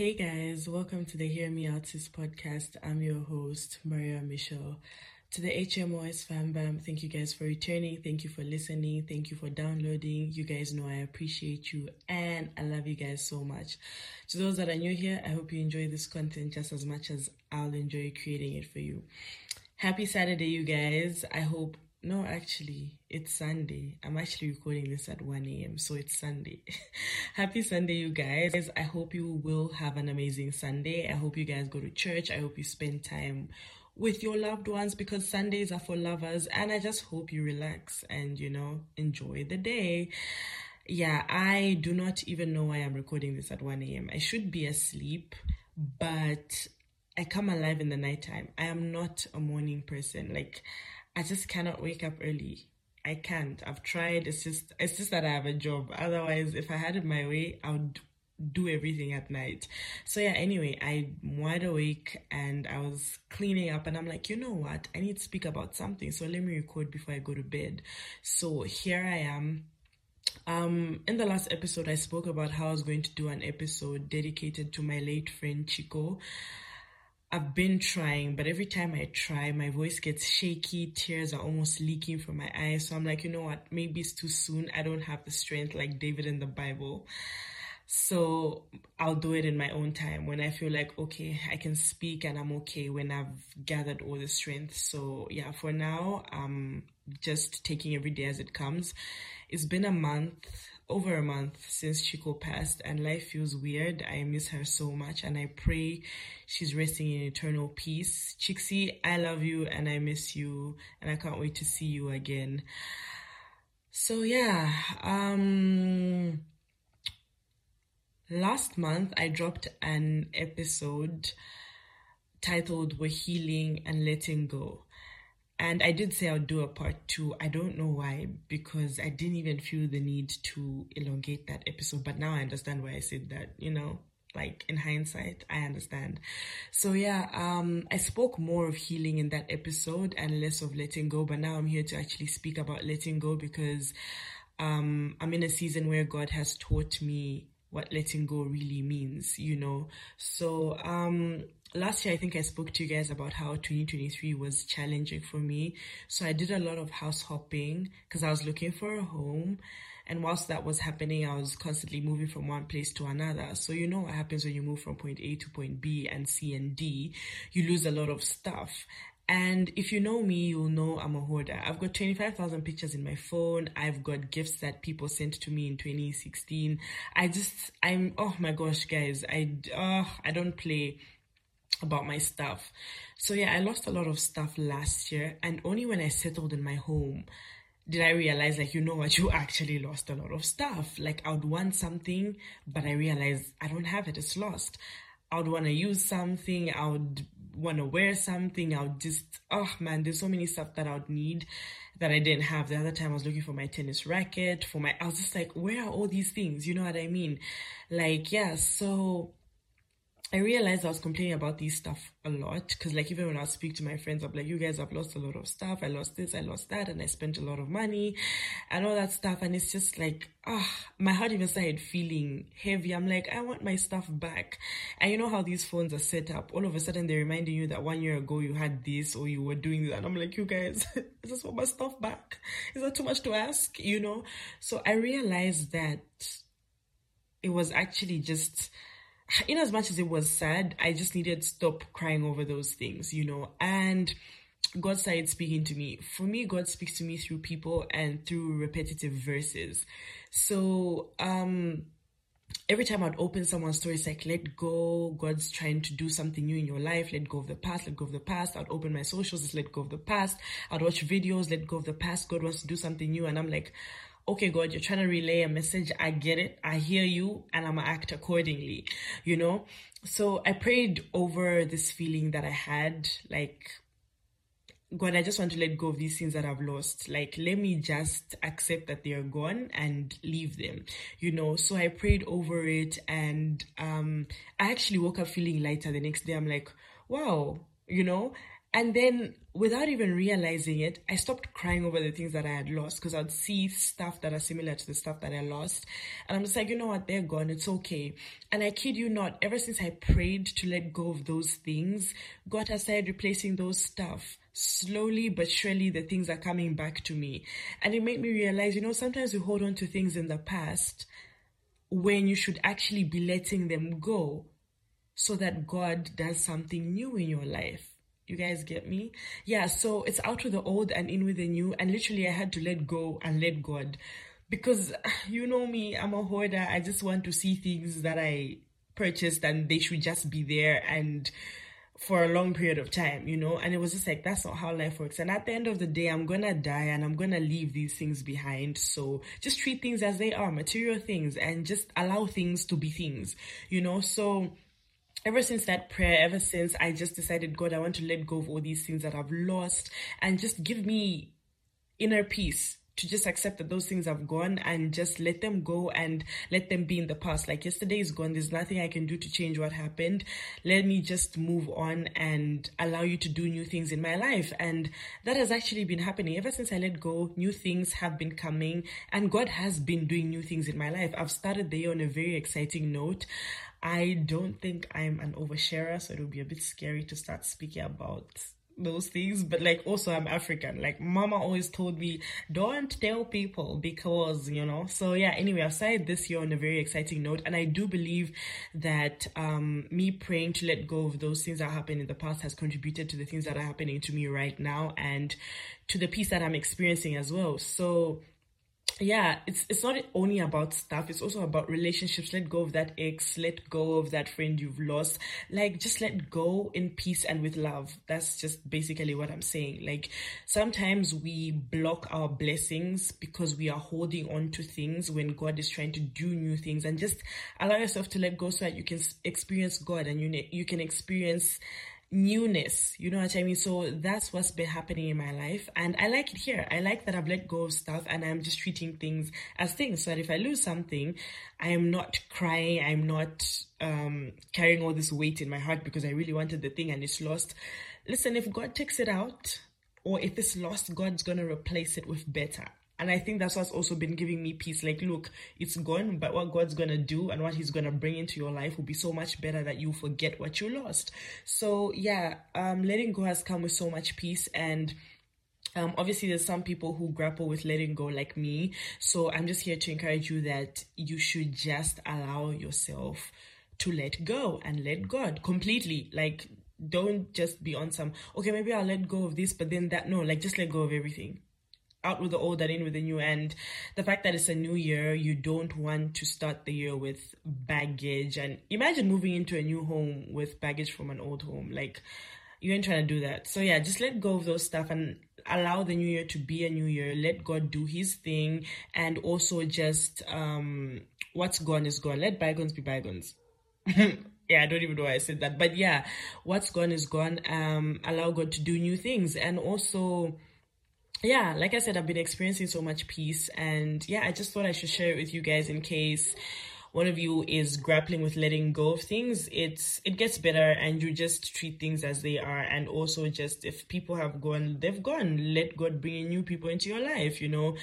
Hey guys, welcome to the Hear Me Out Sis podcast. I'm your host, Maria Michelle. To the HMOS fan bam, thank you guys for returning. Thank you for listening. Thank you for downloading. You guys know I appreciate you and I love you guys so much. To those that are new here, I hope you enjoy this content just as much as I'll enjoy creating it for you. Happy Saturday, you guys. I hope no, actually, it's Sunday. I'm actually recording this at 1 a.m., so it's Sunday. Happy Sunday, you guys. I hope you will have an amazing Sunday. I hope you guys go to church. I hope you spend time with your loved ones because Sundays are for lovers. And I just hope you relax and, you know, enjoy the day. Yeah, I do not even know why I'm recording this at 1 a.m. I should be asleep, but I come alive in the nighttime. I am not a morning person. Like, I just cannot wake up early. I can't. I've tried. It's just it's just that I have a job. Otherwise, if I had it my way, I would do everything at night. So yeah, anyway, I'm wide awake and I was cleaning up and I'm like, you know what? I need to speak about something. So let me record before I go to bed. So here I am. Um, in the last episode, I spoke about how I was going to do an episode dedicated to my late friend Chico. I've been trying, but every time I try, my voice gets shaky, tears are almost leaking from my eyes. So I'm like, you know what? Maybe it's too soon. I don't have the strength like David in the Bible. So I'll do it in my own time when I feel like, okay, I can speak and I'm okay when I've gathered all the strength. So yeah, for now, I'm just taking every day as it comes. It's been a month over a month since Chico passed, and life feels weird. I miss her so much, and I pray she's resting in eternal peace. Chixie, I love you, and I miss you, and I can't wait to see you again. So yeah, um, last month I dropped an episode titled "We're Healing and Letting Go." And I did say I would do a part two. I don't know why, because I didn't even feel the need to elongate that episode. But now I understand why I said that, you know, like in hindsight, I understand. So yeah, um, I spoke more of healing in that episode and less of letting go. But now I'm here to actually speak about letting go because, um, I'm in a season where God has taught me what letting go really means, you know. So, um, last year I think I spoke to you guys about how 2023 was challenging for me. So I did a lot of house hopping because I was looking for a home. And whilst that was happening, I was constantly moving from one place to another. So you know what happens when you move from point A to point B and C and D, you lose a lot of stuff. And if you know me, you'll know I'm a hoarder. I've got 25,000 pictures in my phone. I've got gifts that people sent to me in 2016. I just, I'm, oh my gosh, guys, I, uh, I don't play about my stuff. So yeah, I lost a lot of stuff last year and only when I settled in my home did I realize like you know what you actually lost a lot of stuff. Like I would want something but I realized I don't have it, it's lost. I would want to use something, I would want to wear something, I would just oh man, there's so many stuff that I would need that I didn't have. The other time I was looking for my tennis racket, for my I was just like, where are all these things? You know what I mean? Like, yeah, so I realized I was complaining about these stuff a lot because, like, even when I speak to my friends, I'm like, "You guys have lost a lot of stuff. I lost this, I lost that, and I spent a lot of money, and all that stuff." And it's just like, ah, oh, my heart even started feeling heavy. I'm like, I want my stuff back. And you know how these phones are set up? All of a sudden, they're reminding you that one year ago you had this or you were doing that. I'm like, you guys, I just want my stuff back. Is that too much to ask? You know? So I realized that it was actually just in as much as it was sad, I just needed to stop crying over those things, you know. And God started speaking to me. For me, God speaks to me through people and through repetitive verses. So, um, every time I'd open someone's story, it's like, let go. God's trying to do something new in your life. Let go of the past. Let go of the past. I'd open my socials. Let go of the past. I'd watch videos. Let go of the past. God wants to do something new. And I'm like, okay, God, you're trying to relay a message. I get it. I hear you and I'm gonna act accordingly, you know? So I prayed over this feeling that I had, like, God, I just want to let go of these things that I've lost. Like, let me just accept that they are gone and leave them, you know? So I prayed over it and, um, I actually woke up feeling lighter the next day. I'm like, wow, you know? And then, without even realizing it, I stopped crying over the things that I had lost because I'd see stuff that are similar to the stuff that I lost. And I'm just like, you know what, they're gone, it's okay. And I kid you not, ever since I prayed to let go of those things, God has started replacing those stuff. Slowly but surely, the things are coming back to me. And it made me realize, you know, sometimes you hold on to things in the past when you should actually be letting them go so that God does something new in your life. You guys get me? Yeah, so it's out with the old and in with the new. And literally, I had to let go and let God. Because you know me, I'm a hoarder. I just want to see things that I purchased and they should just be there and for a long period of time, you know? And it was just like, that's not how life works. And at the end of the day, I'm gonna die and I'm gonna leave these things behind. So just treat things as they are, material things, and just allow things to be things, you know? So, ever since that prayer, ever since I just decided, God, I want to let go of all these things that I've lost and just give me inner peace to just accept that those things have gone and just let them go and let them be in the past. Like yesterday is gone. There's nothing I can do to change what happened. Let me just move on and allow you to do new things in my life. And that has actually been happening ever since I let go. New things have been coming and God has been doing new things in my life. I've started the year on a very exciting note. I don't think I'm an oversharer, so it would be a bit scary to start speaking about those things but like also i'm african. Like mama always told me don't tell people because you know? So yeah anyway i've started this year on a very exciting note and i do believe that um me praying to let go of those things that happened in the past has contributed to the things that are happening to me right now and to the peace that i'm experiencing as well. So yeah, it's it's not only about stuff, it's also about relationships. Let go of that ex, let go of that friend you've lost. Like just let go in peace and with love. That's just basically what I'm saying. Like sometimes we block our blessings because we are holding on to things when God is trying to do new things and just allow yourself to let go so that you can experience God and you you can experience newness. You know what I mean? So that's what's been happening in my life. And I like it here. I like that I've let go of stuff and I'm just treating things as things. So that if I lose something, I am not crying. I'm not um, carrying all this weight in my heart because I really wanted the thing and it's lost. Listen, if God takes it out or if it's lost, God's going to replace it with better. And I think that's what's also been giving me peace. Like, look, it's gone, but what God's gonna do and what He's gonna bring into your life will be so much better that you forget what you lost. So yeah, um, letting go has come with so much peace and um, obviously there's some people who grapple with letting go like me so i'm just here to encourage you that you should just allow yourself to let go and let god completely like don't just be on some okay maybe i'll let go of this but then that no like just let go of everything out with the old and in with the new. And the fact that it's a new year you don't want to start the year with baggage. And imagine moving into a new home with baggage from an old home. Like you ain't trying to do that. So yeah just let go of those stuff and allow the new year to be a new year. Let god do his thing. And also just um what's gone is gone. Let bygones be bygones. Yeah, I don't even know why I said that. But yeah, what's gone is gone. Um, allow God to do new things. And also yeah, like I said, I've been experiencing so much peace, and yeah, I just thought I should share it with you guys in case one of you is grappling with letting go of things. It's it gets better and you just treat things as they are and also just if people have gone they've gone. Let god bring new people into your life you know?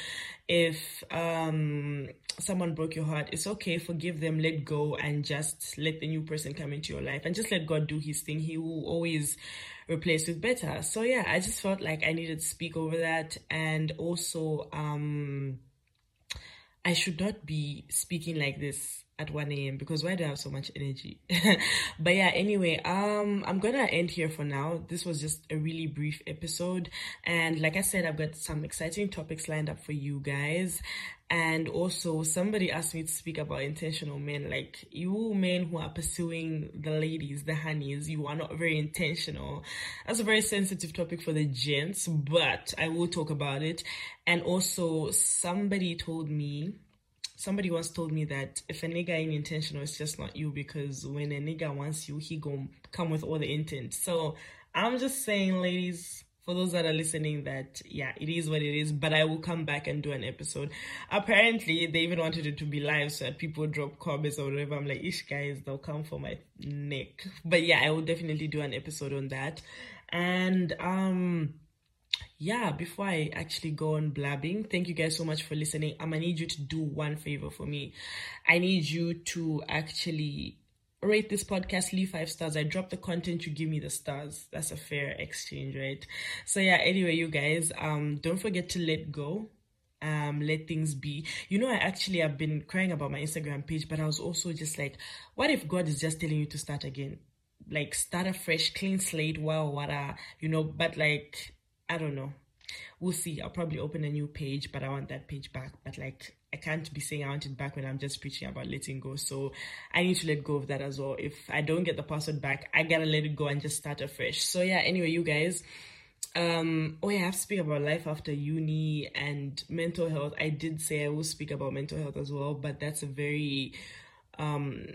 If um someone broke your heart it's okay. Forgive them let go and just let the new person come into your life and just let god do his thing. He will always replace with better. So yeah i just felt like i needed to speak over that. And also um I should not be speaking like this at 1 a.m. because why do I have so much energy? but yeah, anyway, um, I'm gonna end here for now. This was just a really brief episode, and like I said, I've got some exciting topics lined up for you guys. And also, somebody asked me to speak about intentional men. Like, you men who are pursuing the ladies, the honeys, you are not very intentional. That's a very sensitive topic for the gents, but I will talk about it. And also, somebody told me, somebody once told me that if a nigga ain't intentional, it's just not you because when a nigga wants you, he gon' come with all the intent. So, I'm just saying, ladies, for those that are listening that yeah it is what it is but i will come back and do an episode. Apparently they even wanted it to be live so that people drop comments or whatever. I'm like ish guys they'll come for my neck. But yeah i will definitely do an episode on that. And um yeah, before I actually go on blabbing, thank you guys so much for listening. I'm gonna need you to do one favor for me. I need you to actually rate this podcast, leave five stars. I drop the content, you give me the stars. That's a fair exchange, right? So yeah, anyway, you guys, um, don't forget to let go. Um, let things be. You know, I actually have been crying about my Instagram page, but I was also just like, what if God is just telling you to start again? Like start a fresh, clean slate, wow, what a you know, but like I don't know. We'll see. I'll probably open a new page, but I want that page back. But like, I can't be saying I want it back when I'm just preaching about letting go. So I need to let go of that as well. If I don't get the password back, I gotta let it go and just start afresh. So yeah, anyway, you guys. Um, oh yeah, I have to speak about life after uni and mental health. I did say I will speak about mental health as well, but that's a very um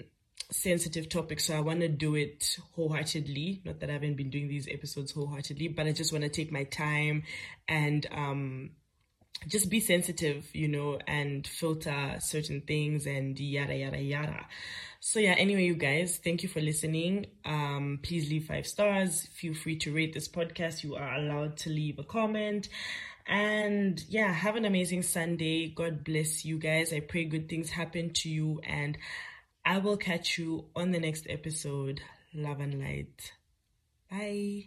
sensitive topic, so I want to do it wholeheartedly. Not that I haven't been doing these episodes wholeheartedly, but I just want to take my time and um, just be sensitive, you know, and filter certain things and yada yada yada. So yeah, anyway, you guys, thank you for listening. Um, please leave five stars. Feel free to rate this podcast. You are allowed to leave a comment. And yeah, have an amazing Sunday. God bless you guys. I pray good things happen to you and I will catch you on the next episode. Love and light. Bye.